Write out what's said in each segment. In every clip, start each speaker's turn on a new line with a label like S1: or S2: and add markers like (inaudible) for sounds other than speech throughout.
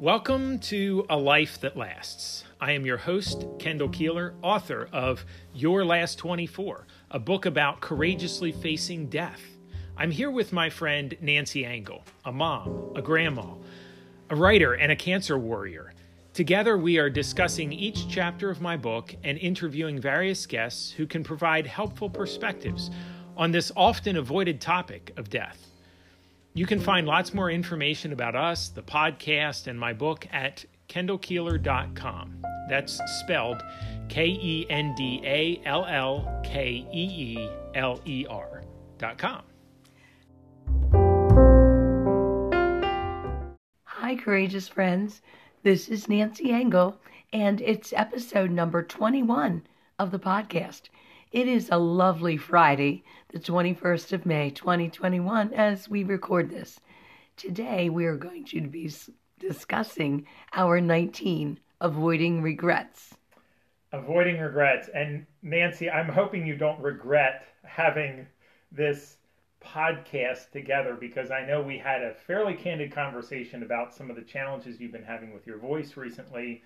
S1: Welcome to A Life That Lasts. I am your host, Kendall Keeler, author of Your Last 24, a book about courageously facing death. I'm here with my friend Nancy Angle, a mom, a grandma, a writer, and a cancer warrior. Together, we are discussing each chapter of my book and interviewing various guests who can provide helpful perspectives on this often avoided topic of death. You can find lots more information about us, the podcast, and my book at kendallkeeler.com. That's spelled K E N D A L L K E E L E R.com.
S2: Hi, courageous friends. This is Nancy Engel, and it's episode number 21 of the podcast. It is a lovely Friday, the 21st of May, 2021, as we record this. Today, we are going to be discussing hour 19 avoiding regrets.
S1: Avoiding regrets. And Nancy, I'm hoping you don't regret having this podcast together because I know we had a fairly candid conversation about some of the challenges you've been having with your voice recently.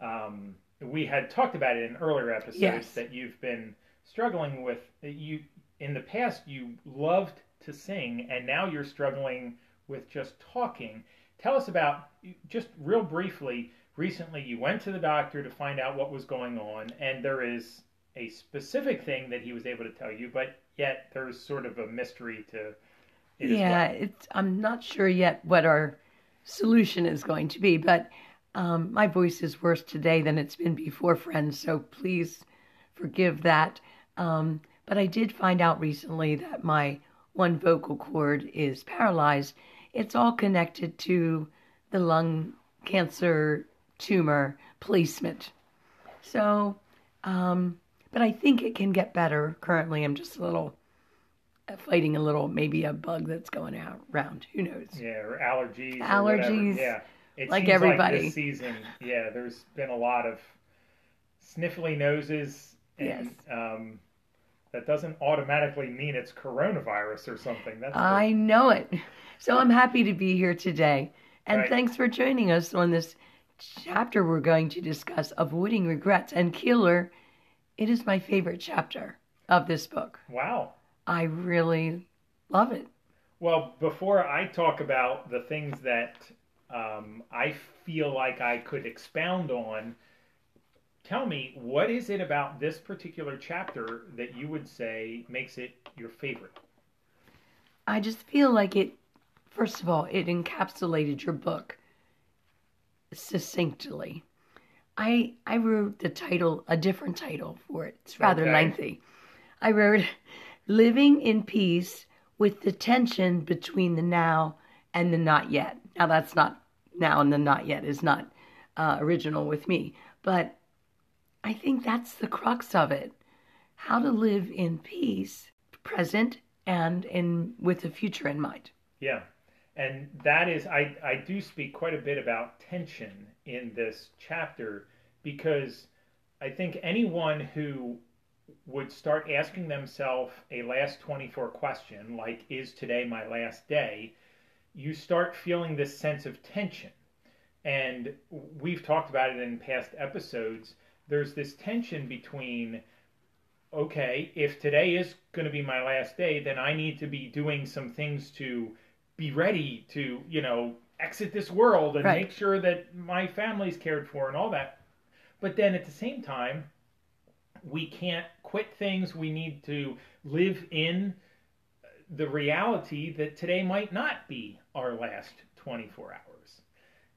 S1: Um, we had talked about it in earlier episodes
S2: Yes.
S1: that you've been struggling with you in the past you loved to sing and now you're struggling with just talking tell us about just real briefly recently you went to the doctor to find out what was going on and there is a specific thing that he was able to tell you but yet there's sort of a mystery to it
S2: yeah,
S1: well.
S2: I'm not sure yet what our solution is going to be, but um, my voice is worse today than it's been before, friends, so please forgive that. Um, but I did find out recently that my one vocal cord is paralyzed. It's all connected to the lung cancer tumor placement. So, um, but I think it can get better. Currently, I'm just a little uh, fighting a little, maybe a bug that's going out around. Who knows?
S1: yeah or allergies
S2: Allergies,
S1: whatever. yeah it
S2: like everybody.
S1: like this season yeah there's been a lot of sniffly noses and um, that doesn't automatically mean it's coronavirus or something that's the-
S2: I know it. So I'm happy to be here today. And
S1: Right.
S2: thanks for joining us on this chapter we're going to discuss avoiding regrets. And Keeler, it is my favorite chapter of this book.
S1: wow
S2: I really love it.
S1: Well, before I talk about the things that um, I feel like I could expound on, tell me what is it about this particular chapter that you would say makes it your favorite?
S2: I just feel like it, first of all, it encapsulated your book succinctly. I I wrote the title, a different title for it. It's rather
S1: Okay.
S2: lengthy. I wrote Living in Peace with the Tension Between the Now and the Not Yet. Now, that's not now and the not yet is not uh, original with me, but I think that's the crux of it. How to live in peace, present, and in with the future in mind.
S1: Yeah. And that is, I, I do speak quite a bit about tension in this chapter because I think anyone who would start asking themselves a last 24 question, like, is today my last day? You start feeling this sense of tension. And we've talked about it in past episodes. There's this tension between okay, if today is going to be my last day, then I need to be doing some things to be ready to, you know, exit this world and
S2: Right.
S1: make sure that my family's cared for and all that. But then at the same time, we can't quit things. We need to live in the reality that today might not be our last 24 hours.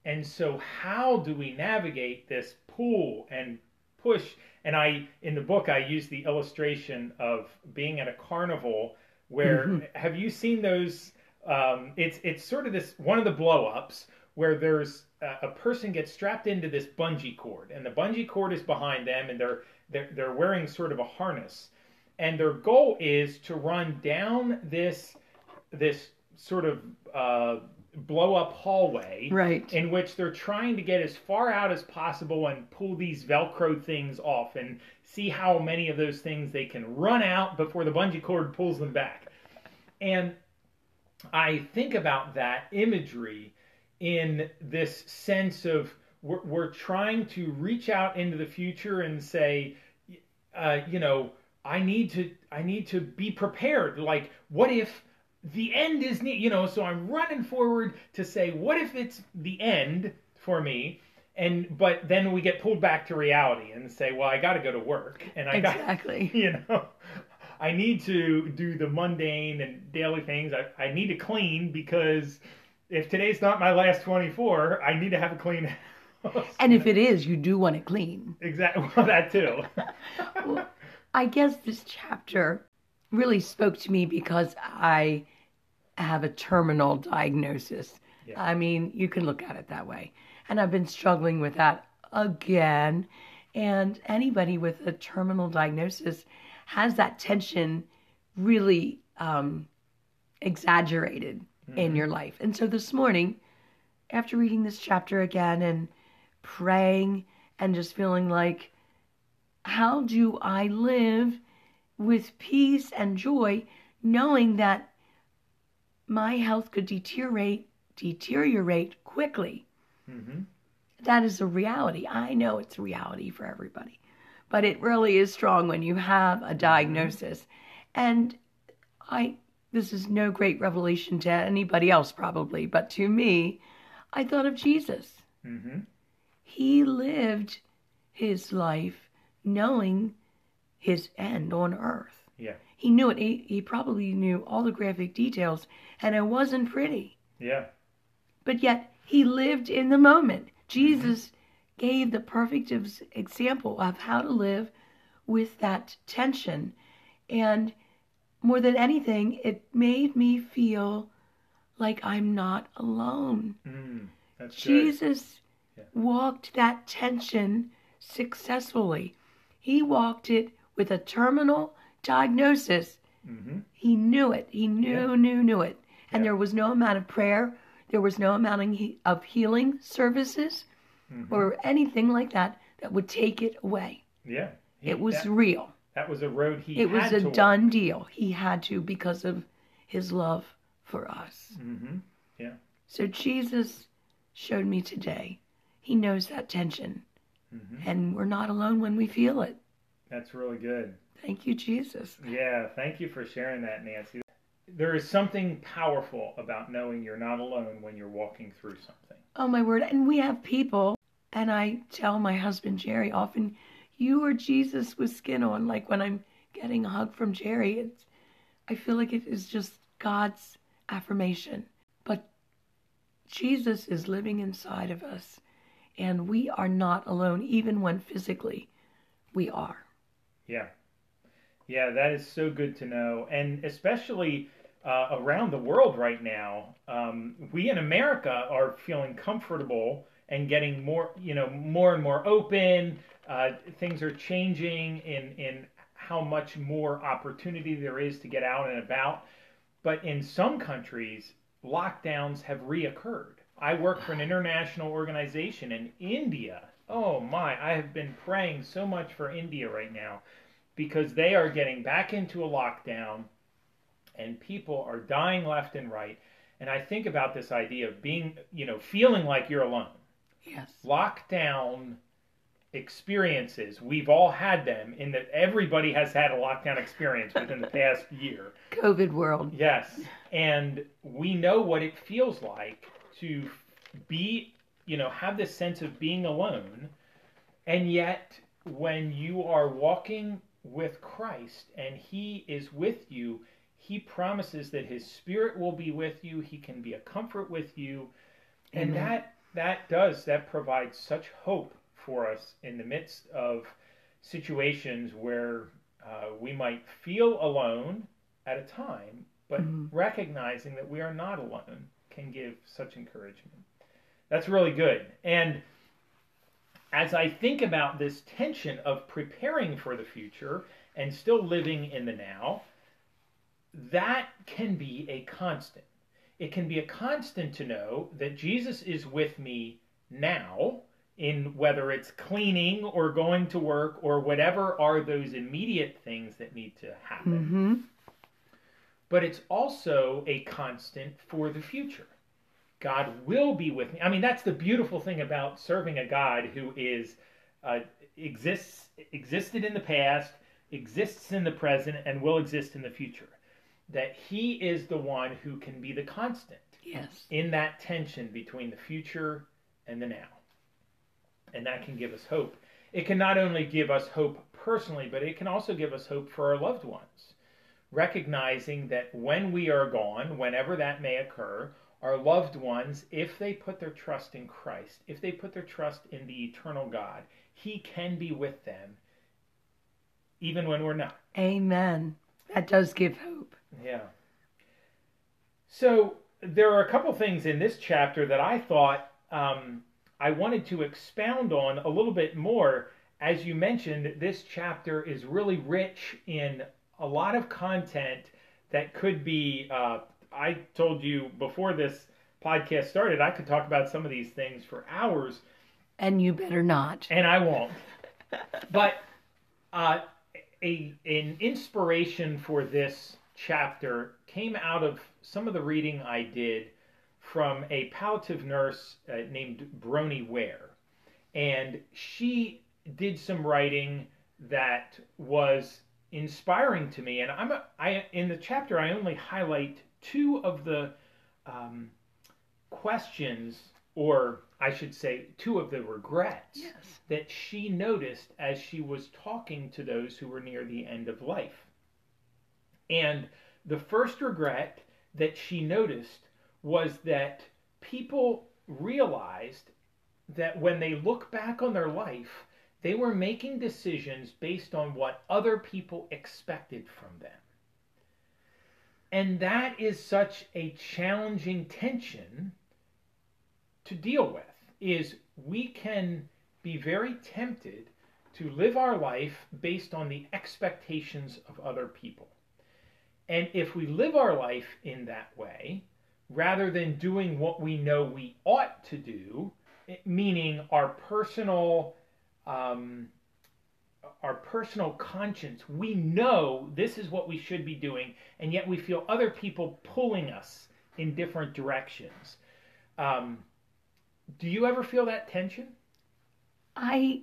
S1: And so, how do we navigate this pull and push? And I, in the book, I use the illustration of being at a carnival where have you seen those? Um, it's it's sort of this one of the blow ups where there's a, a person gets strapped into this bungee cord, and the bungee cord is behind them, and they're they're, they're wearing sort of a harness, and their goal is to run down this this sort of uh, blow up hallway
S2: Right.
S1: in which they're trying to get as far out as possible and pull these velcro things off and see how many of those things they can run out before the bungee cord pulls them back and i think about that imagery in this sense of we're, we're trying to reach out into the future and say, uh, you know, I need to I need to be prepared. Like, what if the end is near? You know, so I'm running forward to say, what if it's the end for me? And but then we get pulled back to reality and say, well, I got to go to work, and I
S2: exactly.
S1: got (laughs) you know. I need to do the mundane and daily things. I, I need to clean because if today's not my last 24, I need to have a clean house.
S2: And if it is, you do want it clean.
S1: Exactly. (laughs) Well, that too. (laughs)
S2: well, I guess this chapter really spoke to me because I have a terminal diagnosis. Yeah. I mean, you can look at it that way. And I've been struggling with that again. And anybody with a terminal diagnosis has that tension really um, exaggerated mm-hmm. in your life. And so this morning, after reading this chapter again and praying and just feeling like, how do I live with peace and joy, knowing that my health could deteriorate deteriorate quickly? Mm-hmm. That is a reality. I know it's a reality for everybody but it really is strong when you have a diagnosis. And I, this is no great revelation to anybody else probably, but to me, I thought of Jesus. Mm-hmm. He lived his life knowing his end on earth.
S1: Yeah.
S2: He knew it. He, he probably knew all the graphic details, and it wasn't pretty.
S1: Yeah.
S2: But yet, he lived in the moment. Jesus gave the perfect example of how to live with that tension. And more than anything, it made me feel like I'm not alone.
S1: Mm,
S2: Jesus yeah. walked that tension successfully. He walked it with a terminal diagnosis. Mm-hmm. He knew it. He knew, yeah. knew, knew it. And yeah. there was no amount of prayer. There was no amount of healing services mm-hmm. or anything like that that would take it away.
S1: Yeah.
S2: He, it was that, real.
S1: That was a road he
S2: It was a
S1: done
S2: walk. deal. He had to because of his love for us.
S1: Mm-hmm. Yeah.
S2: So Jesus showed me today. He knows that tension. Mm-hmm. And we're not alone when we feel it.
S1: That's really good.
S2: Thank you, Jesus.
S1: Yeah, thank you for sharing that, Nancy. There is something powerful about knowing you're not alone when you're walking through something.
S2: Oh, my word. And we have people and I tell my husband Jerry often, you are Jesus with skin on. Like when I'm getting a hug from Jerry, it's I feel like it is just God's affirmation. But Jesus is living inside of us, and we are not alone, even when physically we are.
S1: Yeah. Yeah, that is so good to know. And especially uh, around the world right now, um, we in America are feeling comfortable and getting more, you know, more and more open. Uh, things are changing in in how much more opportunity there is to get out and about. But in some countries, lockdowns have reoccurred. I work for an (sighs) international organization in India. Oh my, I have been praying so much for India right now because they are getting back into a lockdown and people are dying left and right. And I think about this idea of being, you know, feeling like you're alone.
S2: Yes.
S1: Lockdown experiences. We've all had them in that everybody has had a lockdown experience within the past (laughs) year.
S2: COVID world.
S1: Yes. And we know what it feels like to be, you know, have this sense of being alone. And yet, when you are walking with Christ and He is with you, He promises that His Spirit will be with you. He can be a comfort with you. And Amen. that that does that provides such hope for us in the midst of situations where uh, we might feel alone at a time, but mm-hmm. recognizing that we are not alone can give such encouragement. That's really good. And as I think about this tension of preparing for the future and still living in the now, that can be a constant it can be a constant to know that Jesus is with me now in whether it's cleaning or going to work or whatever are those immediate things that need to happen.
S2: Mm-hmm.
S1: But it's also a constant for the future. God will be with me. I mean, that's the beautiful thing about serving a God who is uh, exists existed in the past, exists in the present, and will exist in the future. That He is the one who can be the constant
S2: Yes.
S1: in that tension between the future and the now. And that can give us hope. It can not only give us hope personally, but it can also give us hope for our loved ones. Recognizing that when we are gone, whenever that may occur, our loved ones, if they put their trust in Christ, if they put their trust in the eternal God, He can be with them even when we're not.
S2: Amen. That does give hope.
S1: Yeah. So there are a couple things in this chapter that I thought um, I wanted to expound on a little bit more. As you mentioned, this chapter is really rich in a lot of content that could be. Uh, I told you before this podcast started, I could talk about some of these things for hours,
S2: And you better not.
S1: and I won't. but uh, a an inspiration for this chapter came out of some of the reading I did from a palliative nurse uh, named Bronnie Ware, and she did some writing that was inspiring to me. And I'm a, I in the chapter I only highlight two of the um, questions, or I should say, two of the regrets
S2: Yes.
S1: that she noticed as she was talking to those who were near the end of life. And the first regret that she noticed was that people realized that when they look back on their life, they were making decisions based on what other people expected from them. And that is such a challenging tension to deal with is we can be very tempted to live our life based on the expectations of other people. And if we live our life in that way, rather than doing what we know we ought to do, meaning our personal um, our personal conscience, we know this is what we should be doing, and yet we feel other people pulling us in different directions. Um, do you ever feel that tension?
S2: I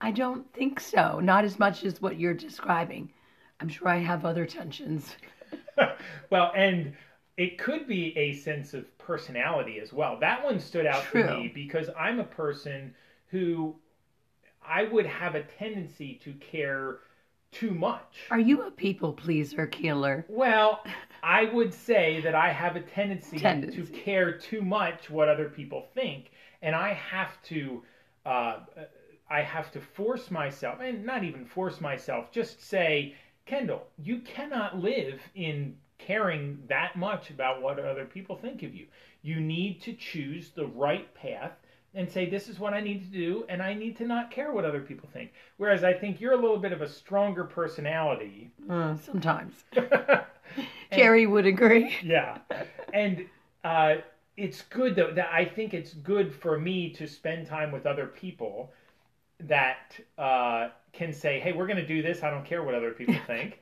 S2: I don't think so. Not as much as what you're describing. I'm sure I have other tensions. (laughs)
S1: well, and it could be a sense of personality as well. That one stood out
S2: True.
S1: to me because I'm a person who I would have a tendency to care too much.
S2: Are you a people pleaser, Keeler?
S1: Well, I would say that I have a tendency,
S2: Tendency.
S1: to care too much what other people think, and I have to, uh, I have to force myself, and not even force myself, just say, Kendall, you cannot live in caring that much about what other people think of you. You need to choose the right path and say, this is what I need to do, and I need to not care what other people think. Whereas I think you're a little bit of a stronger personality.
S2: Uh, sometimes. (laughs) Jerry would agree.
S1: yeah and uh, it's good though that i think it's good for me to spend time with other people that uh, can say hey we're going to do this i don't care what other people (laughs) think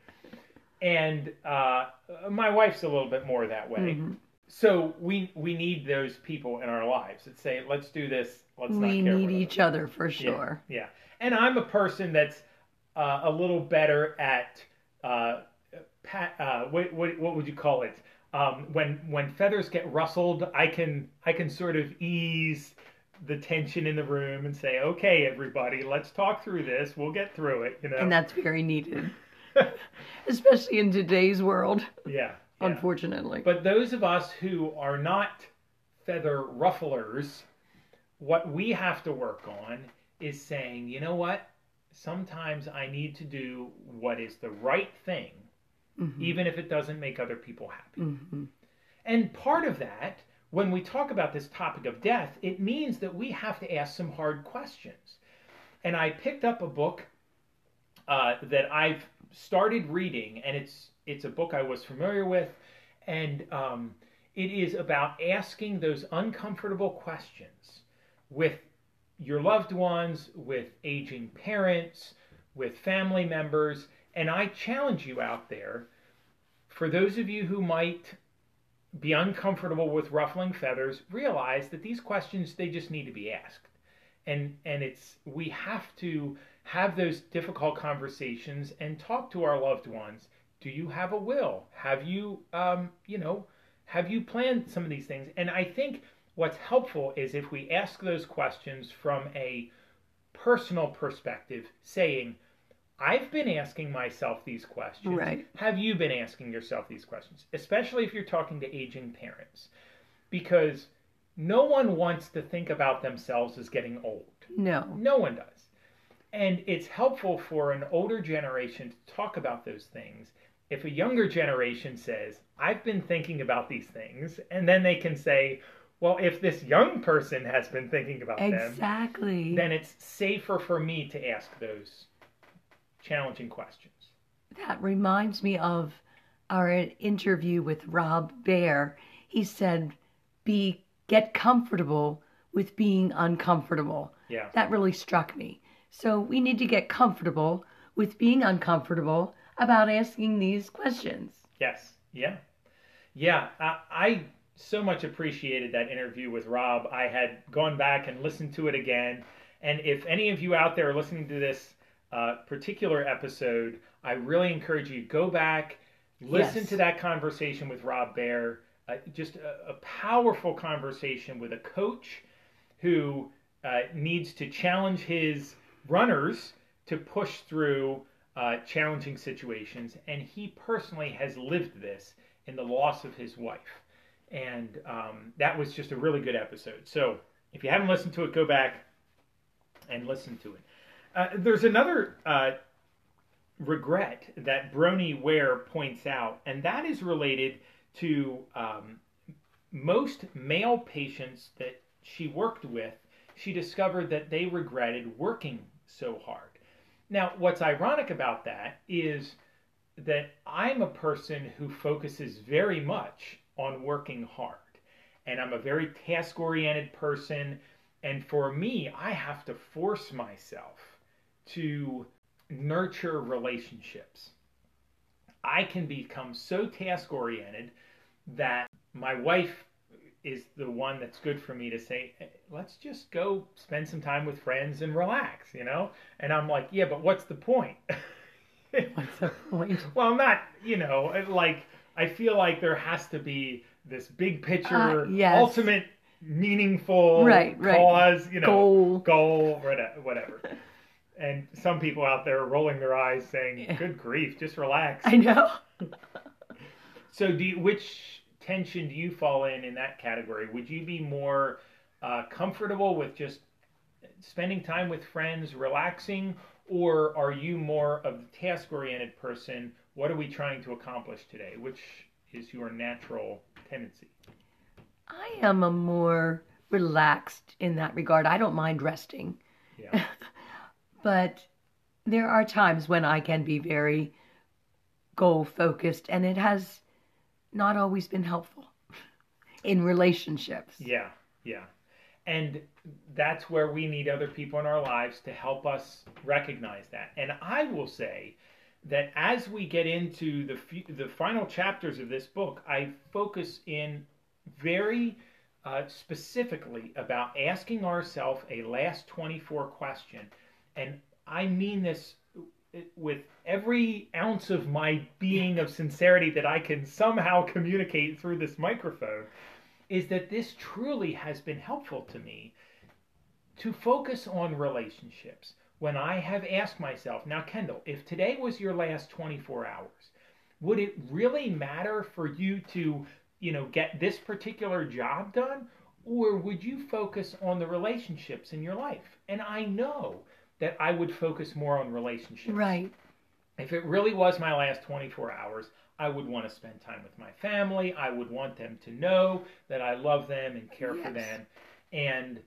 S1: and uh, my wife's a little bit more that way
S2: Mhm.
S1: So we we need those people in our lives that say let's do this let's not
S2: We need each other for sure.
S1: yeah. And I'm a person that's uh, a little better at uh, pat, uh, what, what what would you call it? Um, when when feathers get rustled, I can I can sort of ease the tension in the room and say, okay, everybody, let's talk through this. We'll get through it. You know.
S2: And that's very needed, (laughs) especially in today's world,
S1: yeah. Yeah.
S2: unfortunately.
S1: But those of us who are not feather rufflers, what we have to work on is saying, you know what? Sometimes I need to do what is the right thing,
S2: Mhm.
S1: even if it doesn't make other people happy.
S2: Mhm.
S1: And part of that, when we talk about this topic of death, it means that we have to ask some hard questions. And I picked up a book uh, that I've started reading, and it's it's a book I was familiar with, and um, it is about asking those uncomfortable questions with your loved ones, with aging parents, with family members, and I challenge you out there, for those of you who might be uncomfortable with ruffling feathers, realize that these questions they just need to be asked. And and it's we have to have those difficult conversations and talk to our loved ones. Do you have a will? Have you um, you know, have you planned some of these things? And I think what's helpful is if we ask those questions from a personal perspective, saying, I've been asking myself these questions.
S2: Right.
S1: Have you been asking yourself these questions? Especially if you're talking to aging parents. Because no one wants to think about themselves as getting old.
S2: No.
S1: No one does. And it's helpful for an older generation to talk about those things. If a younger generation says, I've been thinking about these things, and then they can say, well, if this young person has been thinking about them,
S2: Exactly.
S1: then it's safer for me to ask those challenging questions.
S2: That reminds me of our interview with Rob Bear. He said, "Be get comfortable with being uncomfortable."
S1: Yeah.
S2: That really struck me. So we need to get comfortable with being uncomfortable about asking these questions.
S1: Yes. Yeah. Yeah. I, I so much appreciated that interview with Rob. I had gone back and listened to it again. And if any of you out there are listening to this uh, particular episode, I really encourage you go back, listen
S2: Yes.
S1: to that conversation with Rob Bear. Uh, just a, a powerful conversation with a coach who uh, needs to challenge his runners to push through uh, challenging situations. And he personally has lived this in the loss of his wife. And um, that was just a really good episode. So if you haven't listened to it, go back and listen to it. Uh, there's another uh, regret that Bronnie Ware points out, and that is related to um, most male patients that she worked with. She discovered that they regretted working so hard. Now, what's ironic about that is that I'm a person who focuses very much on working hard. And I'm a very task oriented person. And for me, I have to force myself to nurture relationships. I can become so task oriented that my wife is the one that's good for me to say, "Hey, let's just go spend some time with friends and relax, you know? And I'm like, yeah, but what's the point? (laughs)
S2: What's the point?
S1: well, not, you know, like, I feel like there has to be this big picture,
S2: Uh, yes.
S1: ultimate, meaningful
S2: Right, right.
S1: cause, you know,
S2: Goal.
S1: goal, whatever. and some people out there are rolling their eyes saying,
S2: Yeah.
S1: good grief, just relax.
S2: I know. (laughs)
S1: So, do you, which tension do you fall in in that category? Would you be more uh, comfortable with just spending time with friends, relaxing, or are you more of the task-oriented person? What are we trying to accomplish today? Which is your natural tendency?
S2: I am a more relaxed in that regard. I don't mind resting,
S1: Yeah, (laughs)
S2: but there are times when I can be very goal focused, and it has not always been helpful in relationships.
S1: yeah, yeah. And that's where we need other people in our lives to help us recognize that. And I will say that as we get into the f- the final chapters of this book, I focus in very uh, specifically about asking ourselves a last 24 question. And I mean this with every ounce of my being of sincerity that I can somehow communicate through this microphone is that this truly has been helpful to me to focus on relationships when I have asked myself, now, Kendall, if today was your last 24 hours, would it really matter for you to, you know, get this particular job done? Or would you focus on the relationships in your life? And I know that I would focus more on relationships.
S2: Right.
S1: If it really was my last 24 hours, I would want to spend time with my family. I would want them to know that I love them and care for
S2: Yes.
S1: them. And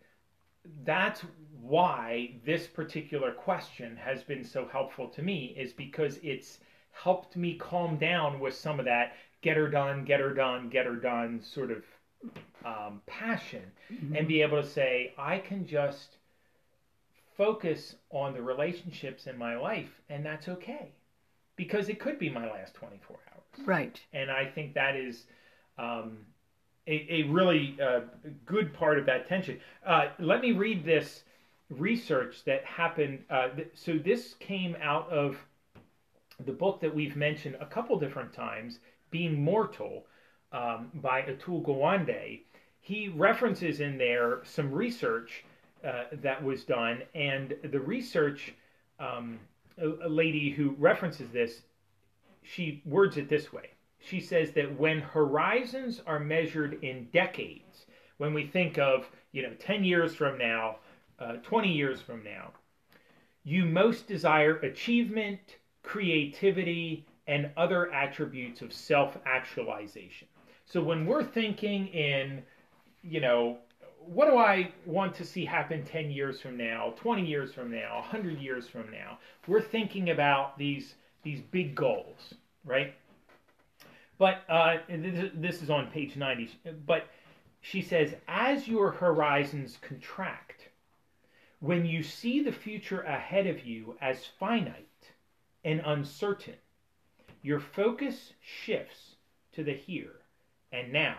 S1: that's why this particular question has been so helpful to me is because it's helped me calm down with some of that get her done, get her done, get her done sort of um, passion and be able to say, I can just focus on the relationships in my life, and that's okay because it could be my last 24 hours.
S2: Right.
S1: And I think that is um, a, a really uh, good part of that tension. Uh, let me read this research that happened. Uh, th- so this came out of the book that we've mentioned a couple different times, Being Mortal, um, by Atul Gawande. He references in there some research uh, that was done, and the research, um, a, a lady who references this, she words it this way. She says that when horizons are measured in decades, when we think of, you know, 10 years from now, uh, 20 years from now, you most desire achievement, creativity, and other attributes of self actualization. So when we're thinking in, you know, what do I want to see happen 10 years from now, 20 years from now, 100 years from now? We're thinking about these these big goals, right? But uh, this is on page 90. But she says, as your horizons contract, when you see the future ahead of you as finite and uncertain, your focus shifts to the here and now,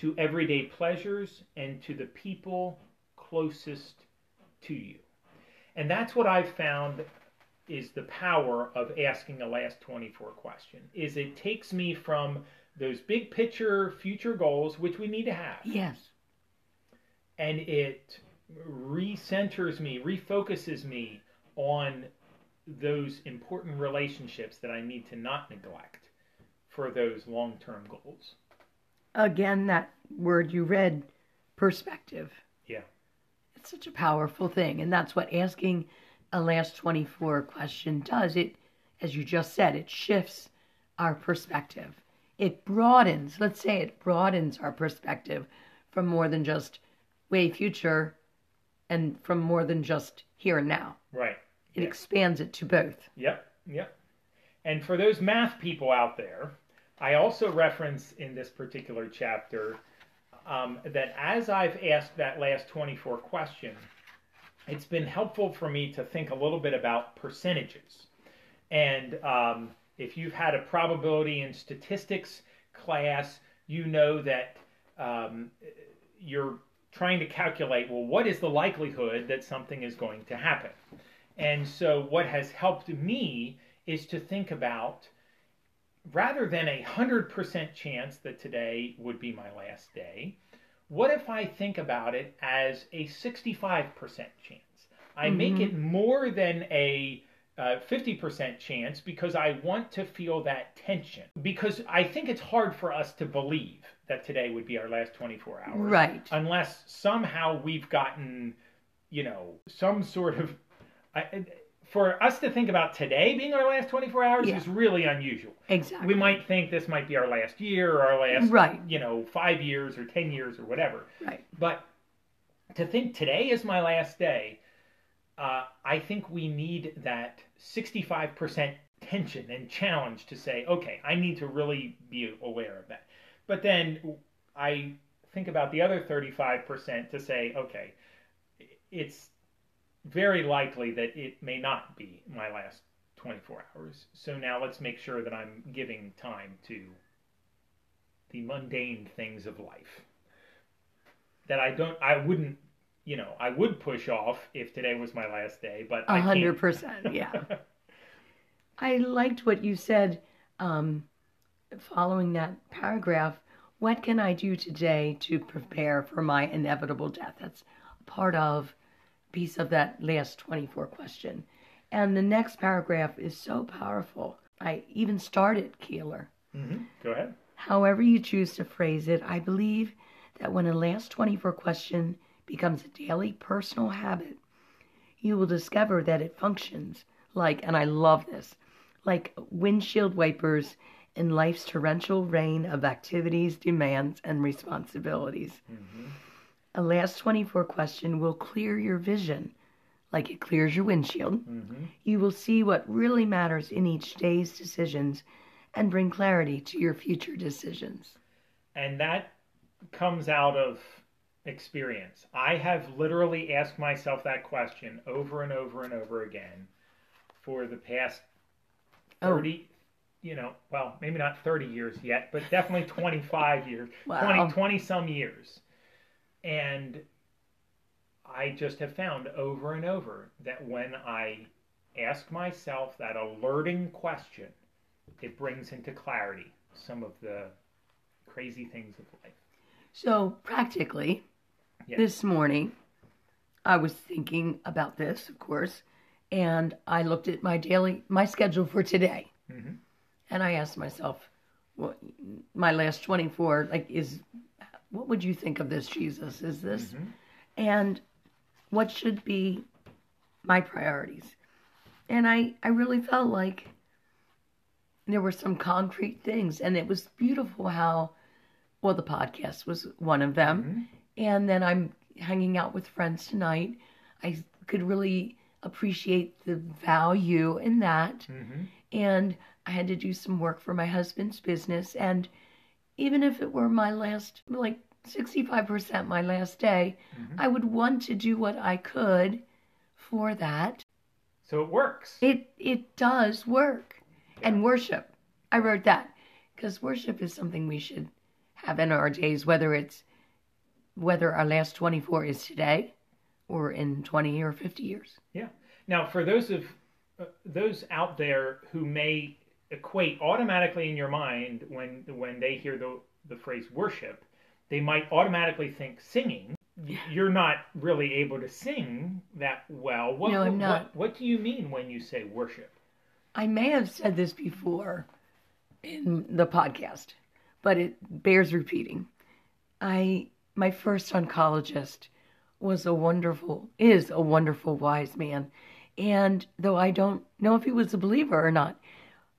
S1: to everyday pleasures and to the people closest to you. And that's what I've found is the power of asking a last 24 question is it takes me from those big picture future goals which we need to have
S2: Yes.
S1: and it recenters me refocuses me on those important relationships that i need to not neglect for those long-term goals
S2: Again, that word you read, perspective.
S1: yeah
S2: It's such a powerful thing. And that's what asking a last 24 question does. It, as you just said, it shifts our perspective. It broadens, let's say it broadens our perspective from more than just way future and from more than just here and now.
S1: right
S2: It
S1: Yeah.
S2: expands it to both.
S1: Yep, yep. And for those math people out there, I also reference in this particular chapter um, that as I've asked that last 24 question, it's been helpful for me to think a little bit about percentages. And um, if you've had a probability and statistics class, you know that um, you're trying to calculate well, what is the likelihood that something is going to happen? And so, what has helped me is to think about rather than a 100% chance that today would be my last day, what if I think about it as a 65% chance? I make it more than a uh, 50% chance because I want to feel that tension. Because I think it's hard for us to believe that today would be our last 24 hours.
S2: Right.
S1: Unless somehow we've gotten, you know, some sort of. I, for us to think about today being our last 24 hours
S2: Yeah.
S1: is really unusual.
S2: Exactly.
S1: We might think this might be our last year or our last,
S2: Right.
S1: you know, five years or 10 years or whatever.
S2: Right.
S1: But to think today is my last day, uh, I think we need that 65% tension and challenge to say, okay, I need to really be aware of that. But then I think about the other 35% to say, okay, it's very likely that it may not be my last 24 hours. So now let's make sure that I'm giving time to the mundane things of life that I don't, I wouldn't, you know, I would push off if today was my last day, but I
S2: A hundred percent, yeah. (laughs) I liked what you said um, following that paragraph. What can I do today to prepare for my inevitable death? That's part of piece of that last 24 question. And the next paragraph is so powerful. I even started Keeler.
S1: Mhm. Go ahead.
S2: However, you choose to phrase it, I believe that when a last 24 question becomes a daily personal habit, you will discover that it functions like, and I love this, like windshield wipers in life's torrential rain of activities, demands, and responsibilities. A last 24 question will clear your vision like it clears your windshield. Mm-hmm. You will see what really matters in each day's decisions and bring clarity to your future decisions.
S1: And that comes out of experience. I have literally asked myself that question over and over and over again for the past
S2: Oh.
S1: 30, you know, well, maybe not 30 years yet, but definitely 25 years, (laughs)
S2: Wow.
S1: 20, 20 some years. And I just have found over and over that when I ask myself that alerting question, it brings into clarity some of the crazy things of life.
S2: So, practically,
S1: Yes.
S2: this morning, I was thinking about this, of course, and I looked at my daily, my schedule for today.
S1: Mhm.
S2: And I asked myself, what, my last 24, like, is, what would you think of this, Jesus? Is this,
S1: Mhm.
S2: and what should be my priorities? And I, I really felt like there were some concrete things, and it was beautiful how, well, the podcast was one of them.
S1: Mhm.
S2: And then I'm hanging out with friends tonight. I could really appreciate the value in that.
S1: Mhm.
S2: And I had to do some work for my husband's business. And even if it were my last, like 65% my last day,
S1: Mhm.
S2: I would want to do what I could for that.
S1: So it works.
S2: It it does work. And worship. I wrote that because worship is something we should have in our days whether it's whether our last 24 is today or in 20 or 50 years.
S1: Yeah. Now, for those of uh, those out there who may equate automatically in your mind when when they hear the the phrase worship, they might automatically think singing. You're not really able to sing that well. What,
S2: No, I'm not.
S1: What, what do you mean when you say worship?
S2: I may have said this before in the podcast, but it bears repeating. I my first oncologist was a wonderful is a wonderful wise man. And though I don't know if he was a believer or not,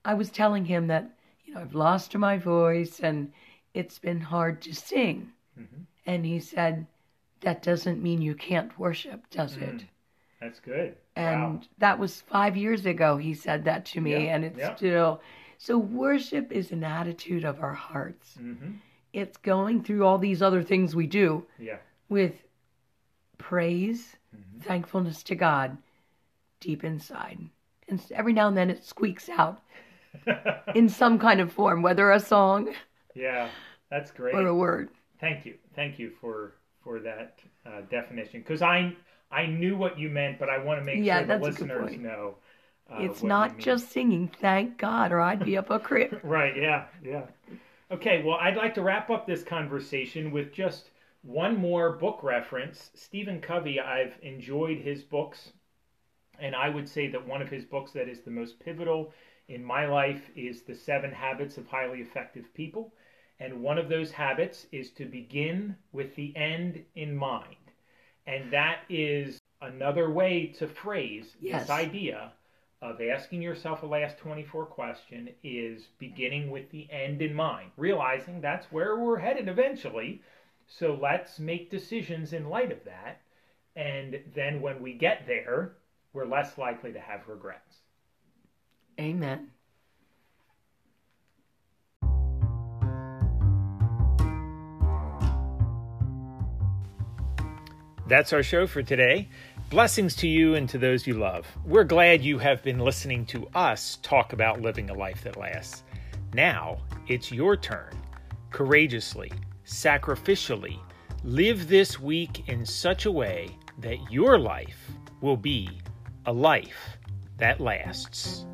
S2: I was telling him that, you know, I've lost my voice and it's been hard to sing.
S1: Mhm.
S2: And he said, That doesn't mean you can't worship, does it?
S1: Mm. That's good.
S2: And
S1: wow.
S2: that was five years ago he said that to me,
S1: Yeah,
S2: and it's
S1: yeah.
S2: still. So, worship is an attitude of our hearts.
S1: hmm
S2: It's going through all these other things we do
S1: Yeah.
S2: with praise,
S1: Mhm.
S2: thankfulness to God deep inside. And every now and then it squeaks out (laughs) in some kind of form, whether a song
S1: yeah. That's great.
S2: or a word.
S1: Thank you, thank you for for that uh, definition because I I knew what you meant, but I want to make
S2: Yeah,
S1: sure the
S2: that's a good
S1: listeners know. Uh,
S2: it's not just singing, thank God, or I'd be up a creek. (laughs)
S1: right. Yeah, yeah. Okay, well, I'd like to wrap up this conversation with just one more book reference. Stephen Covey, I've enjoyed his books, and I would say that one of his books that is the most pivotal in my life is The Seven Habits of Highly Effective People. And one of those habits is to begin with the end in mind. And that is another way to phrase
S2: Yes.
S1: this idea of asking yourself a last 24 question is beginning with the end in mind, realizing that's where we're headed eventually. So let's make decisions in light of that. And then when we get there, we're less likely to have regrets.
S2: Amen.
S1: That's our show for today. Blessings to you and to those you love. We're glad you have been listening to us talk about living a life that lasts. Now it's your turn. Courageously, sacrificially, live this week in such a way that your life will be a life that lasts.